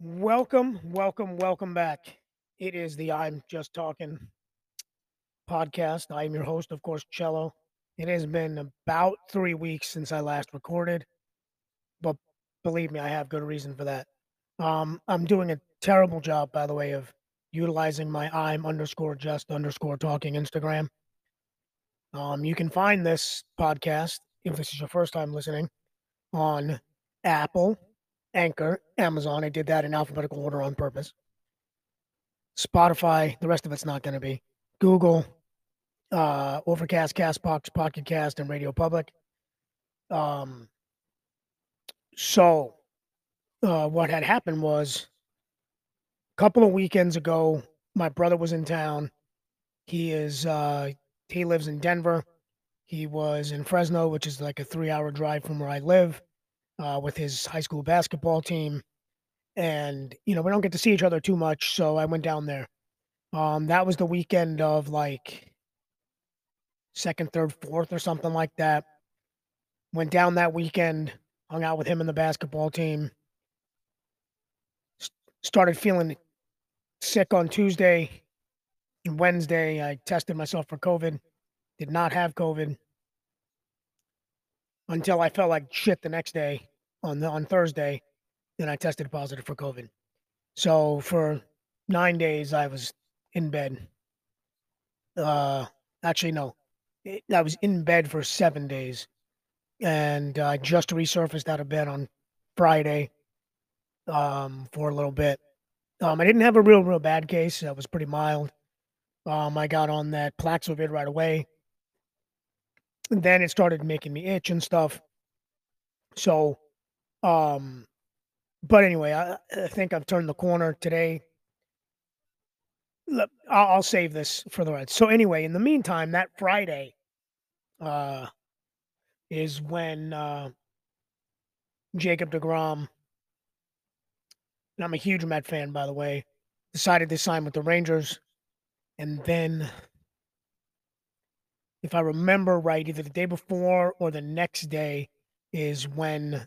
Welcome, welcome, welcome back. It is the I'm Just Talking podcast. I am your host, of course, Cello. It has been about three weeks since I last recorded, but believe me, I have good reason for that. Um, I'm doing a terrible job, by the way, of utilizing my I'm underscore just underscore talking Instagram. Um, you can find this podcast if this is your first time listening on Apple, Anchor, Amazon. I did that in alphabetical order on purpose. Spotify, the rest of it's not going to be. Google, uh, Overcast, Castbox, Pocket Cast, and Radio Public. Um, so, uh, what had happened was couple of weekends ago, my brother was in town. He is, uh, he lives in Denver. He was in Fresno, which is like a three hour drive from where I live uh, with his high school basketball team. And, you know, we don't get to see each other too much. So I went down there. Um, that was the weekend of like second, third, fourth, or something like that. Went down that weekend, hung out with him and the basketball team. S- started feeling sick on Tuesday and Wednesday. I tested myself for COVID, did not have COVID until I felt like shit the next day on the on Thursday, then I tested positive for COVID. So for nine days, I was in bed. Uh, actually, no, I was in bed for seven days, and I just resurfaced out of bed on Friday um, for a little bit. Um, I didn't have a real, real bad case. That was pretty mild. Um, I got on that Paxlovid right away. And then it started making me itch and stuff. So um, but anyway, I, I think I've turned the corner today. I'll, I'll save this for the Reds. So anyway, in the meantime, that Friday, uh, is when uh, Jacob deGrom, and I'm a huge Met fan, by the way, decided to sign with the Rangers, and then, if I remember right, either the day before or the next day is when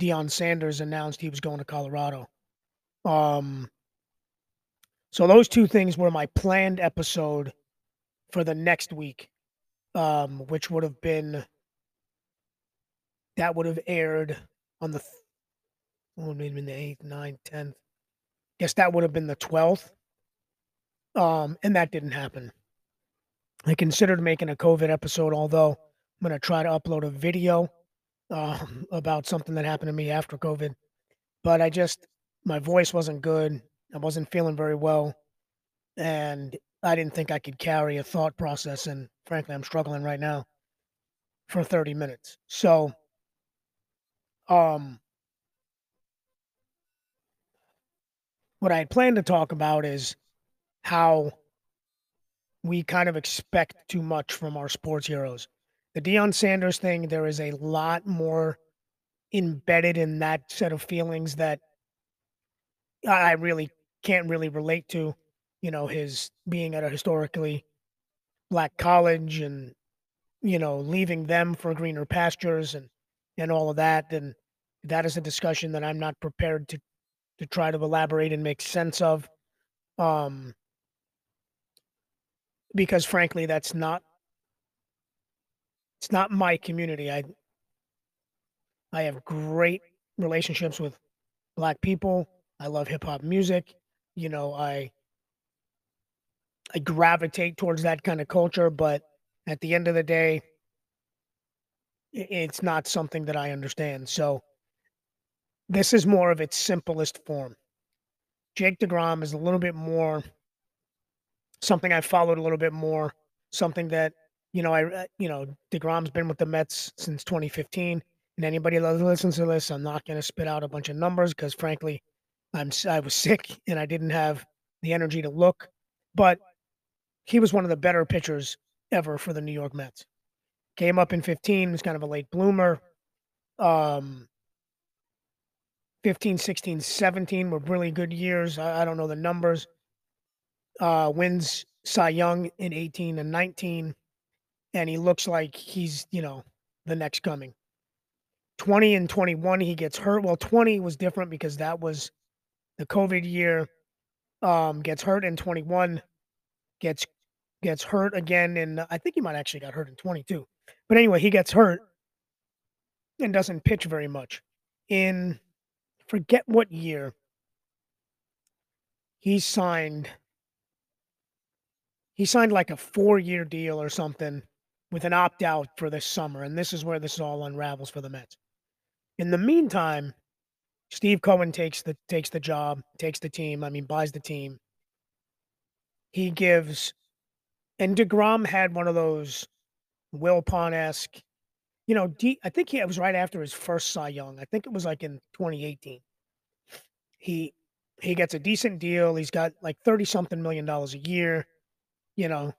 Deion Sanders announced he was going to Colorado. Um, so those two things were my planned episode for the next week, um, which would have been that would have aired on the would have been the eighth, ninth, tenth. Guess that would have been the twelfth. Um, and that didn't happen. I considered making a COVID episode, although I'm gonna try to upload a video um, about something that happened to me after COVID. But I just, my voice wasn't good. I wasn't feeling very well. And I didn't think I could carry a thought process. And frankly, I'm struggling right now for 30 minutes. So, um, what I had planned to talk about is how we kind of expect too much from our sports heroes the Deion Sanders thing, there is a lot more embedded in that set of feelings that I really can't really relate to. You know, his being at a historically black college and, you know, leaving them for greener pastures and, and all of that. And that is a discussion that I'm not prepared to, to try to elaborate and make sense of. Um, because frankly, that's not it's not my community. I I have great relationships with black people. I love hip hop music. You know, I I gravitate towards that kind of culture, but at the end of the day, it's not something that I understand. So this is more of its simplest form. Jake deGrom is a little bit more something I followed a little bit more, something that you know, I uh, you know deGrom's been with the Mets since 2015, and anybody that listens to this, I'm not going to spit out a bunch of numbers because frankly, I'm I was sick and I didn't have the energy to look, but he was one of the better pitchers ever for the New York Mets. Came up in 15, was kind of a late bloomer. Um, 15, 16, 17 were really good years. I, I don't know the numbers. Uh, wins Cy Young in 18 and 19, and he looks like he's, you know, the next coming. 20 and 21, he gets hurt. Well, 20 was different because that was the COVID year. Um, gets hurt in 21, gets gets hurt again, and I think he might actually got hurt in 22. But anyway, he gets hurt and doesn't pitch very much. In forget what year he signed he signed like a four year deal or something with an opt out for this summer. And this is where this all unravels for the Mets. In the meantime, Steve Cohen takes the takes the job, takes the team, I mean buys the team. He gives and deGrom had one of those Will Wilpon esque, you know, D, I think he, it was right after his first Cy Young. I think it was like in 2018. He he gets a decent deal. He's got like 30 something million dollars a year, you know,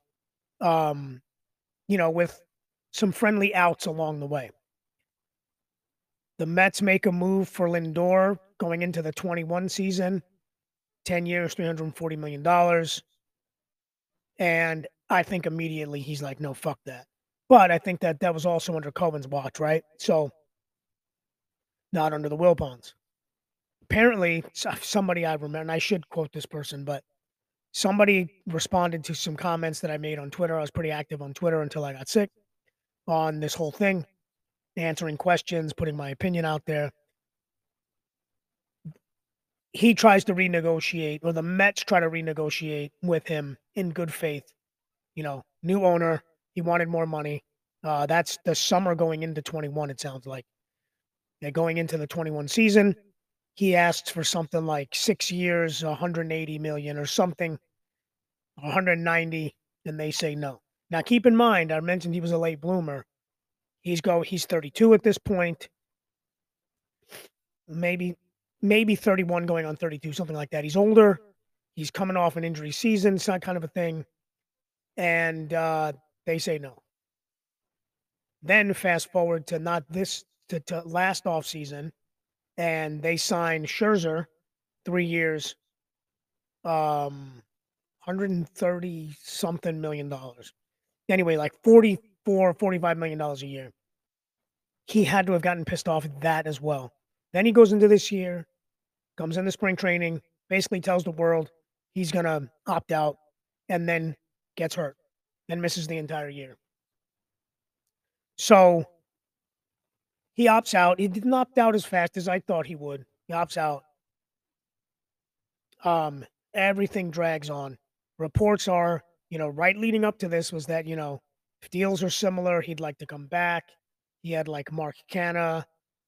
um, you know, with some friendly outs along the way. The Mets make a move for Lindor going into the 21 season, 10 years, $340 million. And I think immediately he's like, no, fuck that. But I think that that was also under Cohen's watch, right? So not under the Wilpons apparently uh, somebody I remember, and I should quote this person, but somebody responded to some comments that I made on Twitter. I was pretty active on Twitter until I got sick on this whole thing, answering questions, putting my opinion out there. He tries to renegotiate, or the Mets try to renegotiate with him in good faith. You know, new owner, he wanted more money. Uh, that's the summer going into 21, it sounds like. They're going into the 21 season he asked for something like six years, 180 million or something, 190, and they say no. Now, keep in mind, I mentioned he was a late bloomer. He's go. He's 32 at this point. Maybe, maybe 31, going on 32, something like that. He's older. He's coming off an injury season, it's kind of a thing, and uh, they say no. Then fast forward to not this to, to last off season and they signed Scherzer, three years, um, 130 something million dollars. Anyway, like 44, 45 million dollars a year. He had to have gotten pissed off at that as well. Then he goes into this year, comes into spring training, basically tells the world he's going to opt out, and then gets hurt and misses the entire year. So he opts out. He didn't opt out as fast as I thought he would. He opts out. Um, everything drags on. Reports are, you know, right leading up to this was that, you know, if deals are similar, he'd like to come back. He had like Mark Canha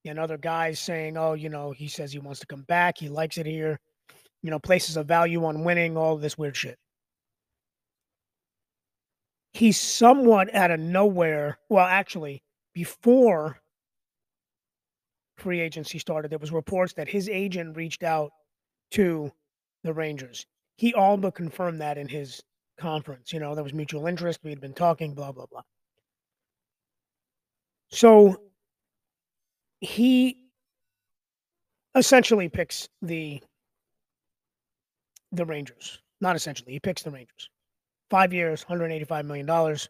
and other guys saying, oh, you know, he says he wants to come back. He likes it here. You know, places a value on winning, all this weird shit. He's somewhat out of nowhere. Well, actually, before free agency started, there was reports that his agent reached out to the Rangers. He all but confirmed that in his conference. You know, there was mutual interest. We had been talking, blah, blah, blah. So he essentially picks the the Rangers. Not essentially, he picks the Rangers. Five years, $185 million. It's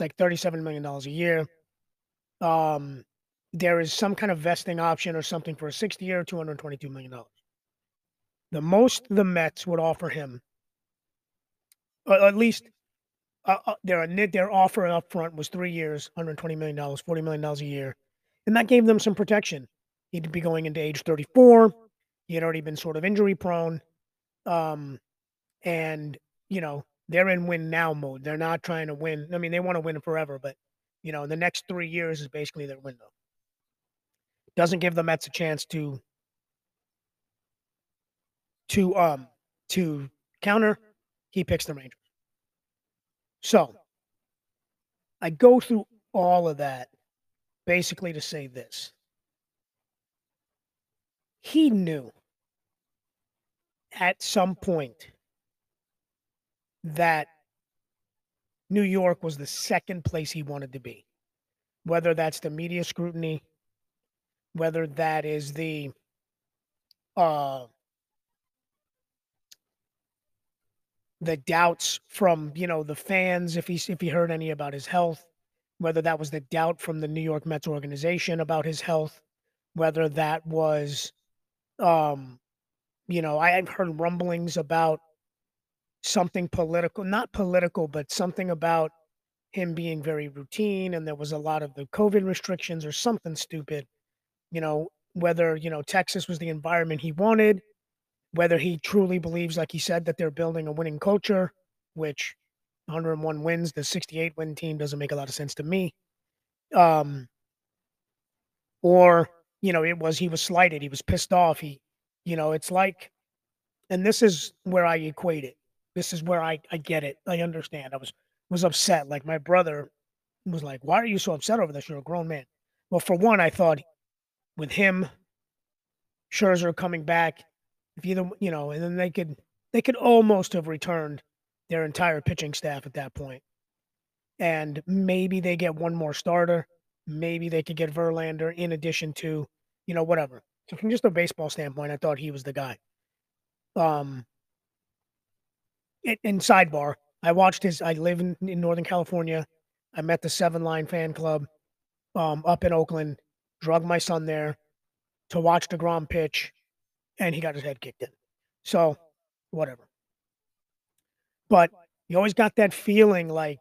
like $37 million a year. Um, there is some kind of vesting option or something for a 60 year, $222 million. The most the Mets would offer him, uh, at least uh, their, their offer up front was three years, $120 million, $40 million a year. And that gave them some protection. He'd be going into age 34. He had already been sort of injury prone. Um, and, you know, they're in win now mode. They're not trying to win. I mean, they want to win forever, but, you know, the next three years is basically their window doesn't give the Mets a chance to to um to counter. He picks the Rangers. So I go through all of that basically to say this. He knew at some point that New York was the second place he wanted to be. Whether that's the media scrutiny, whether that is the uh, the doubts from you know the fans if he if he heard any about his health, whether that was the doubt from the New York Mets organization about his health, whether that was, um, you know, I, I've heard rumblings about something political, not political, but something about him being very routine, and there was a lot of the COVID restrictions or something stupid. You know, whether you know Texas was the environment he wanted whether he truly believes, like he said, that they're building a winning culture, which 101 wins, the 68 win team doesn't make a lot of sense to me. Um, or, you know, it was he was slighted, he was pissed off. He, you know, it's like, and this is where I equate it. This is where I, I get it. I understand. I was was upset. Like my brother was like, Why are you so upset over this? You're a grown man. Well, for one, I thought with him, Scherzer coming back, if either you know, and then they could they could almost have returned their entire pitching staff at that point. And maybe they get one more starter. Maybe they could get Verlander in addition to, you know, whatever. So from just a baseball standpoint, I thought he was the guy. Um, in sidebar, I watched his. I live in, in Northern California. I met the Seven Line Fan Club um, up in Oakland. Drug my son there to watch deGrom pitch and he got his head kicked in. So, whatever. But you always got that feeling like,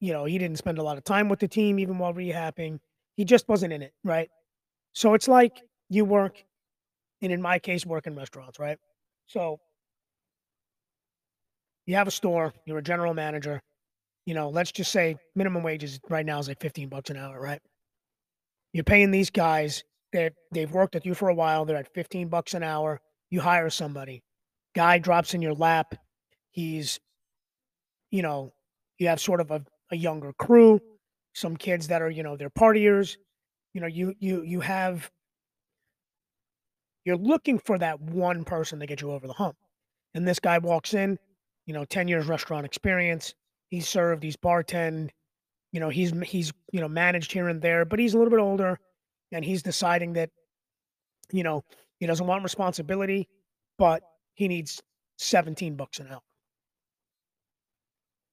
you know, he didn't spend a lot of time with the team even while rehabbing. He just wasn't in it, right? So it's like you work, and in my case, work in restaurants, right? So you have a store, you're a general manager, you know, let's just say minimum wages right now is like 15 bucks an hour, right? You're paying these guys they they've worked with you for a while. They're at 15 bucks an hour. You hire somebody. Guy drops in your lap. He's, you know, you have sort of a, a younger crew, some kids that are, you know, they're partiers. You know, you you you have you're looking for that one person to get you over the hump. And this guy walks in, you know, 10 years restaurant experience. He's served, he's bartend, you know, he's he's you know managed here and there, but he's a little bit older and he's deciding that, you know, he doesn't want responsibility, but he needs 17 bucks an hour.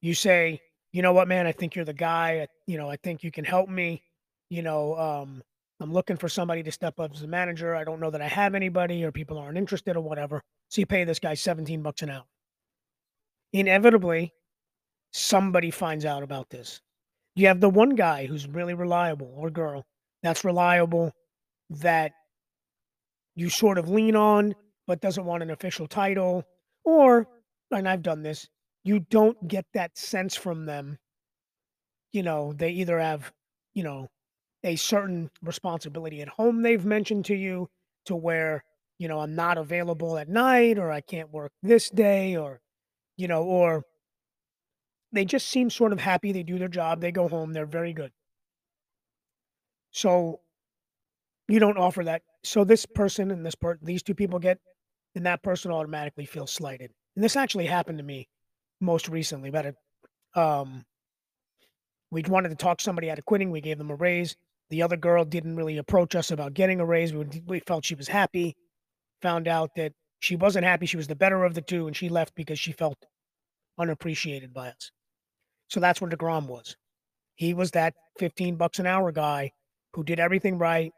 You say, you know what, man, I think you're the guy. You know, I think you can help me. You know, um, I'm looking for somebody to step up as a manager. I don't know that I have anybody or people aren't interested or whatever. So you pay this guy 17 bucks an hour. Inevitably, somebody finds out about this. You have the one guy who's really reliable or girl that's reliable, that you sort of lean on, but doesn't want an official title. Or, and I've done this, you don't get that sense from them. You know, they either have, you know, a certain responsibility at home they've mentioned to you to where, you know, I'm not available at night or I can't work this day or, you know, or they just seem sort of happy. They do their job, they go home, they're very good. So you don't offer that. So this person and this part, these two people get, and that person automatically feels slighted. And this actually happened to me most recently. But it, um, we wanted to talk somebody out of quitting. We gave them a raise. The other girl didn't really approach us about getting a raise. We, we felt she was happy. Found out that she wasn't happy. She was the better of the two, and she left because she felt unappreciated by us. So that's where deGrom was. He was that 15 bucks an hour guy who did everything right,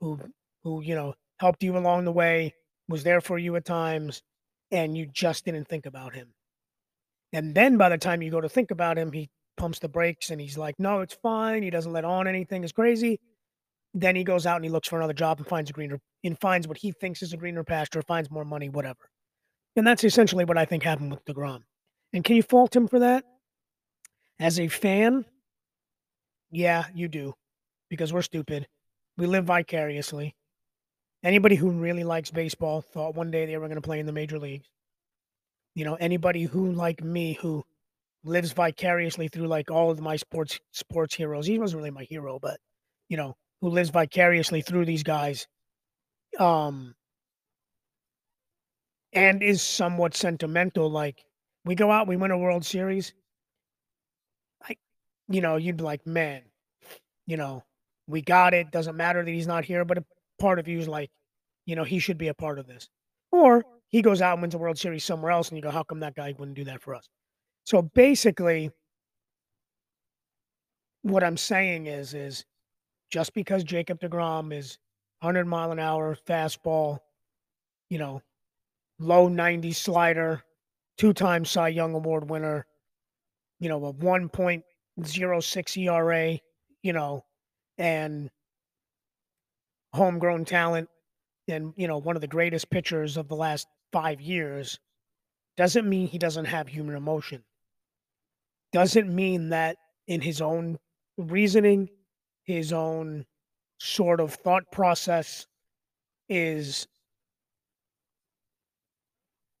who who you know helped you along the way, was there for you at times, and you just didn't think about him. And then by the time you go to think about him, he pumps the brakes and he's like, "No, it's fine." He doesn't let on anything is crazy. Then he goes out and he looks for another job and finds a greener and finds what he thinks is a greener pasture, finds more money, whatever. And that's essentially what I think happened with deGrom. And can you fault him for that? As a fan, yeah, you do because we're stupid. We live vicariously. Anybody who really likes baseball thought one day they were going to play in the major leagues. You know, anybody who, like me, who lives vicariously through like all of my sports sports heroes. He wasn't really my hero, but you know, who lives vicariously through these guys, um, and is somewhat sentimental. Like we go out, we win a World Series. I, you know, you'd be like, man, you know, we got it. Doesn't matter that he's not here, but a part of you is like, you know, he should be a part of this. Or he goes out and wins a World Series somewhere else, and you go, how come that guy wouldn't do that for us? So basically, what I'm saying is, is just because Jacob deGrom is 100 mile an hour fastball, you know, low 90 slider, two time Cy Young Award winner, you know, a 1.06 ERA, you know, and homegrown talent and, you know, one of the greatest pitchers of the last five years doesn't mean he doesn't have human emotion. Doesn't mean that in his own reasoning, his own sort of thought process is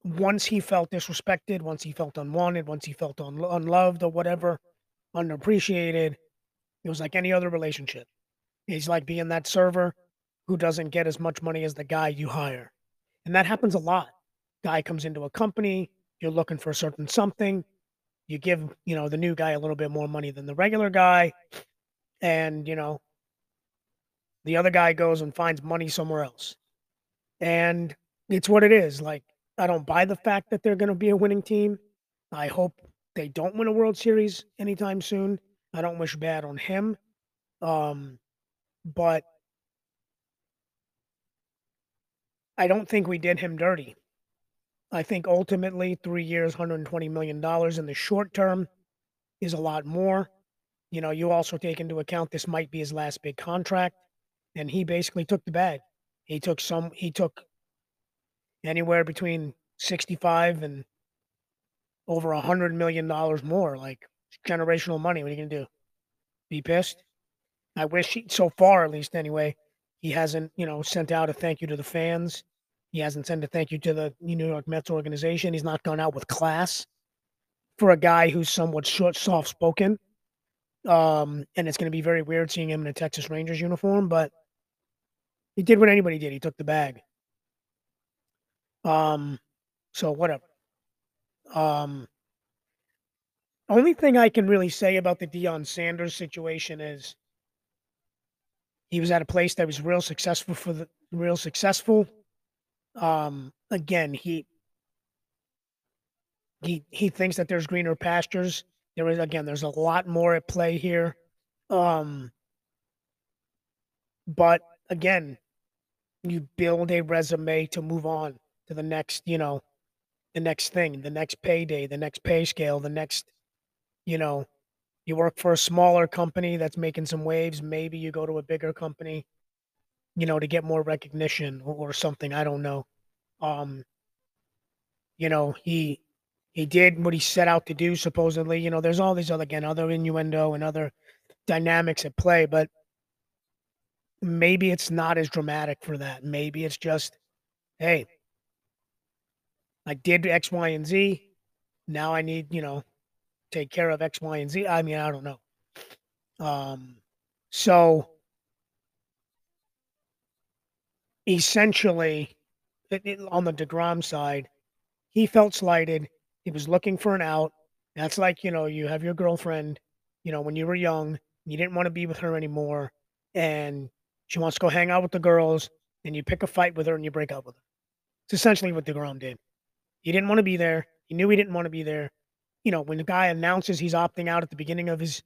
once he felt disrespected, once he felt unwanted, once he felt un- unloved or whatever, underappreciated, it was like any other relationship. He's like being that server who doesn't get as much money as the guy you hire. And that happens a lot. Guy comes into a company, you're looking for a certain something, you give, you know, the new guy a little bit more money than the regular guy, and, you know, the other guy goes and finds money somewhere else. And it's what it is. Like I don't buy the fact that they're going to be a winning team. I hope they don't win a World Series anytime soon. I don't wish bad on him. Um, but I don't think we did him dirty. I think ultimately, three years, $120 million in the short term is a lot more. You know, you also take into account this might be his last big contract, and he basically took the bag. He took some, he took anywhere between 65 and over a hundred million dollars more like generational money. What are you gonna do? Be pissed? I wish he, so far at least anyway he hasn't you know sent out a thank you to the fans. He hasn't sent a thank you to the new york mets organization. He's not gone out with class for a guy who's somewhat short soft spoken um and it's going to be very weird seeing him in a texas rangers uniform but he did what anybody did he took the bag um, so whatever. Um, only thing I can really say about the Deion Sanders situation is he was at a place that was real successful for the real successful. Um, again, he he he thinks that there's greener pastures. There is again, there's a lot more at play here. Um, but again, you build a resume to move on to the next, you know, the next thing, the next payday, the next pay scale, the next, you know, you work for a smaller company that's making some waves. Maybe you go to a bigger company, you know, to get more recognition or, something. I don't know. Um, you know, he he did what he set out to do. Supposedly, you know, there's all these other again other innuendo and other dynamics at play, but maybe it's not as dramatic for that. Maybe it's just, hey, I did X, Y, and Z. Now I need, you know, take care of X, Y, and Z. I mean, I don't know. Um, so essentially, on the deGrom side, he felt slighted. He was looking for an out. That's like, you know, you have your girlfriend, you know, when you were young, you didn't want to be with her anymore, and she wants to go hang out with the girls, and you pick a fight with her and you break up with her. It's essentially what deGrom did. He didn't want to be there. He knew he didn't want to be there. You know, when the guy announces he's opting out at the beginning of his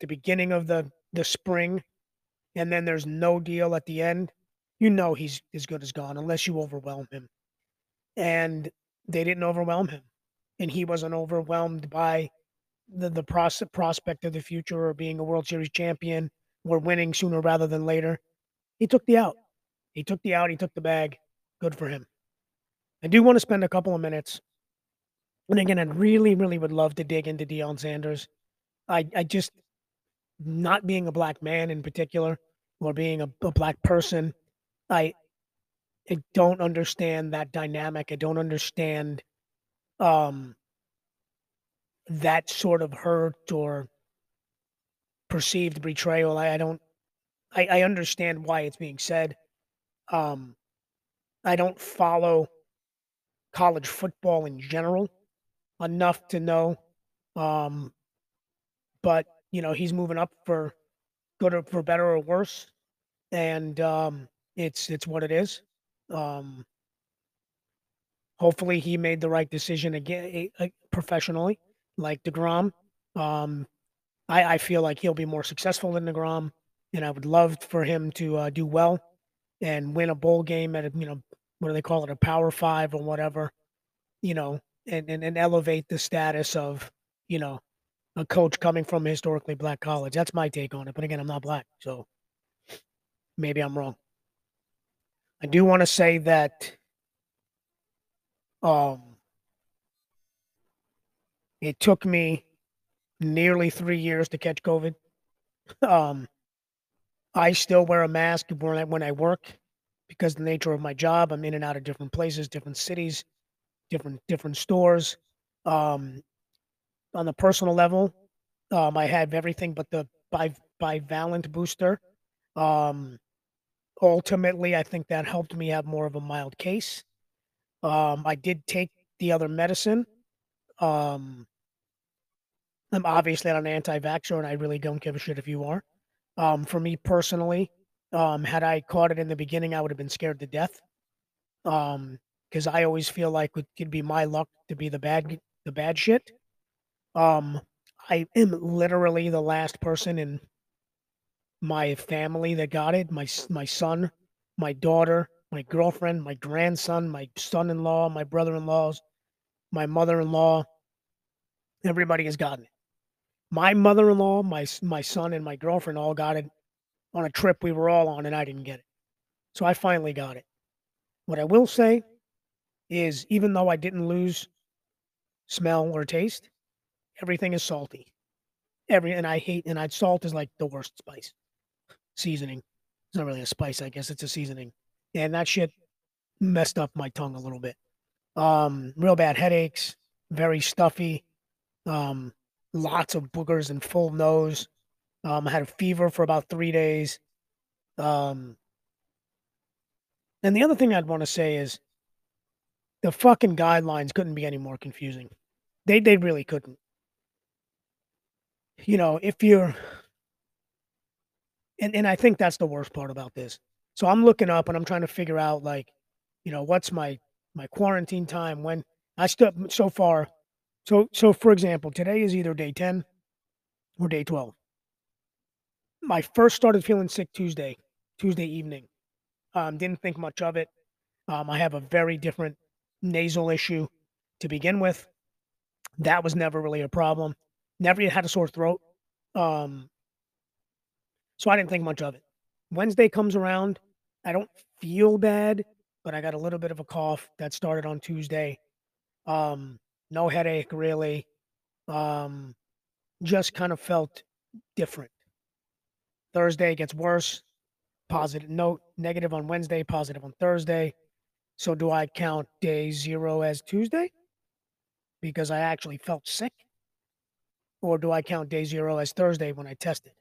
the beginning of the the spring and then there's no deal at the end, you know he's as good as gone unless you overwhelm him. And they didn't overwhelm him. And he wasn't overwhelmed by the the pros- prospect of the future or being a World Series champion or winning sooner rather than later. He took the out. He took the out. He took the bag. Good for him. I do want to spend a couple of minutes. And again, I really, really would love to dig into Deion Sanders. I, I just, not being a black man in particular, or being a, a black person, I, I don't understand that dynamic. I don't understand um, that sort of hurt or perceived betrayal. I, I don't. I, I understand why it's being said. Um, I don't follow college football in general enough to know. Um, but you know, he's moving up for good or for better or worse, and um, it's it's what it is. Um, hopefully he made the right decision again uh, professionally, like deGrom. Um, I, I feel like he'll be more successful than deGrom, and I would love for him to uh, do well and win a bowl game at a, you know what do they call it a Power Five or whatever, you know, and and, and elevate the status of you know a coach coming from a historically black college. That's my take on it. But again, I'm not black, so maybe I'm wrong. I do want to say that um, it took me nearly three years to catch COVID. Um, I still wear a mask when I, when I work because the nature of my job. I'm in and out of different places, different cities, different different stores. Um, on the personal level, um, I have everything but the bi- bivalent booster. Um, ultimately, I think that helped me have more of a mild case. Um, I did take the other medicine. Um, I'm obviously not an anti-vaxxer, and I really don't give a shit if you are. Um, for me personally, um, had I caught it in the beginning, I would have been scared to death. Um, because I always feel like it could be my luck to be the bad, the bad shit. Um, I am literally the last person in my family that got it. My my son, my daughter, my girlfriend, my grandson, my son-in-law, my brother-in-laws, my mother-in-law. Everybody has gotten it. My mother-in-law, my my son, and my girlfriend all got it on a trip we were all on, and I didn't get it. So I finally got it. What I will say is, even though I didn't lose smell or taste, everything is salty. Every and I hate and I salt is like the worst spice seasoning. It's not really a spice, I guess it's a seasoning. And that shit messed up my tongue a little bit. Um, real bad headaches, very stuffy. Um, lots of boogers and full nose. Um, I had a fever for about three days. Um, and the other thing I'd want to say is the fucking guidelines couldn't be any more confusing. They they really couldn't. You know, if you're and, and I think that's the worst part about this. So I'm looking up and I'm trying to figure out like, you know, what's my my quarantine time when I still so far so so for example, today is either day 10 or day 12. I first started feeling sick Tuesday, Tuesday evening. Um, didn't think much of it. Um, I have a very different nasal issue to begin with. That was never really a problem. Never had a sore throat. Um, so I didn't think much of it. Wednesday comes around. I don't feel bad, but I got a little bit of a cough that started on Tuesday. Um, no headache really. Um, just kind of felt different. Thursday gets worse. Positive note, negative on Wednesday, positive on Thursday. So do I count day zero as Tuesday? Because I actually felt sick? Or do I count day zero as Thursday when I tested?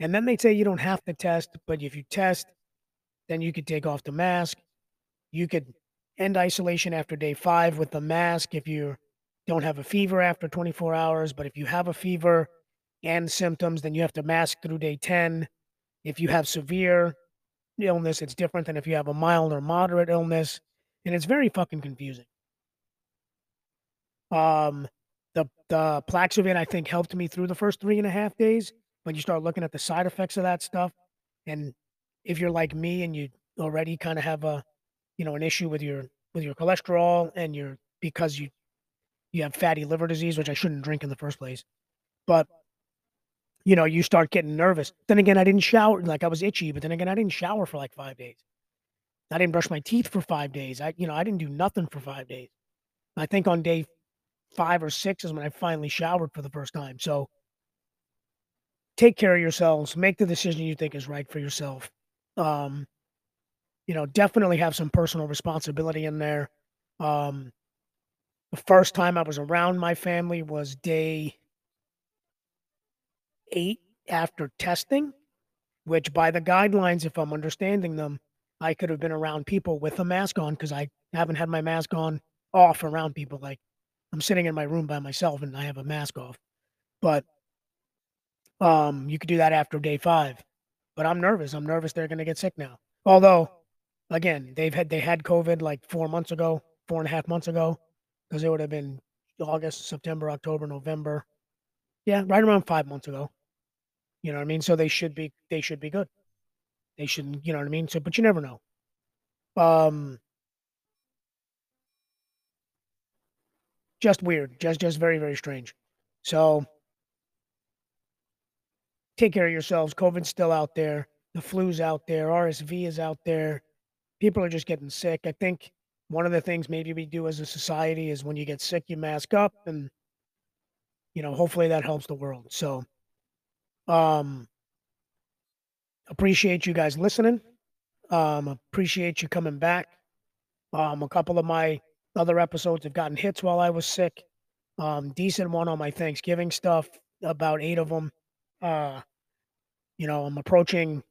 And then they say you don't have to test, but if you test, then you could take off the mask. You could end isolation after day five with the mask if you don't have a fever after 24 hours. But if you have a fever and symptoms, then you have to mask through day 10. If you have severe illness, it's different than if you have a mild or moderate illness. And it's very fucking confusing. Um, the the Paxlovid, I think, helped me through the first three and a half days. When you start looking at the side effects of that stuff, and if you're like me and you already kind of have a, you know, an issue with your with your cholesterol and your because you you have fatty liver disease, which I shouldn't drink in the first place, but you know, you start getting nervous. Then again, I didn't shower, like I was itchy, but then again, I didn't shower for like five days. I didn't brush my teeth for five days. I, you know, I didn't do nothing for five days. I think on day five or six is when I finally showered for the first time. So take care of yourselves. Make the decision you think is right for yourself. Um, you know, definitely have some personal responsibility in there. Um, the first time I was around my family was day eight after testing, which by the guidelines, if I'm understanding them, I could have been around people with a mask on because I haven't had my mask on off around people. Like I'm sitting in my room by myself and I have a mask off. But um, you could do that after day five. But I'm nervous. I'm nervous they're going to get sick now. Although, again, they've had they had COVID like four months ago, four and a half months ago because it would have been August, September, October, November. Yeah, right around five months ago. You know what I mean? So they should be they should be good. They shouldn't, you know what I mean? So but you never know. Um just weird. Just just very, very strange. So take care of yourselves. COVID's still out there. The flu's out there. RSV is out there. People are just getting sick. I think one of the things maybe we do as a society is when you get sick, you mask up and you know, hopefully that helps the world. So um appreciate you guys listening. Um appreciate you coming back. Um a couple of my other episodes have gotten hits while I was sick. Um decent one on my Thanksgiving stuff, about 8 of them. Uh you know, I'm approaching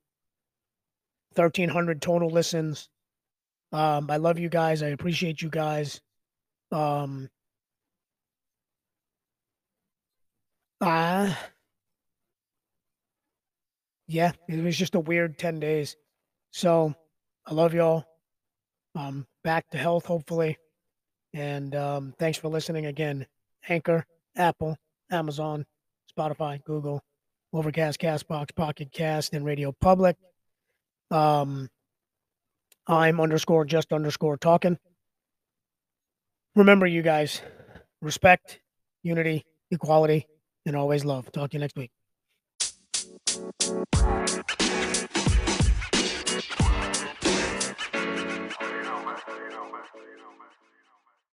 1300 total listens. Um, I love you guys. I appreciate you guys. Um, uh, yeah, it was just a weird 10 days. So I love y'all. Um, back to health, hopefully. And um, thanks for listening again. Anchor, Apple, Amazon, Spotify, Google, Overcast, Castbox, Pocket Cast, and Radio Public. Um, I'm underscore just underscore talking. Remember, you guys, respect, unity, equality, and always love. Talk to you next week.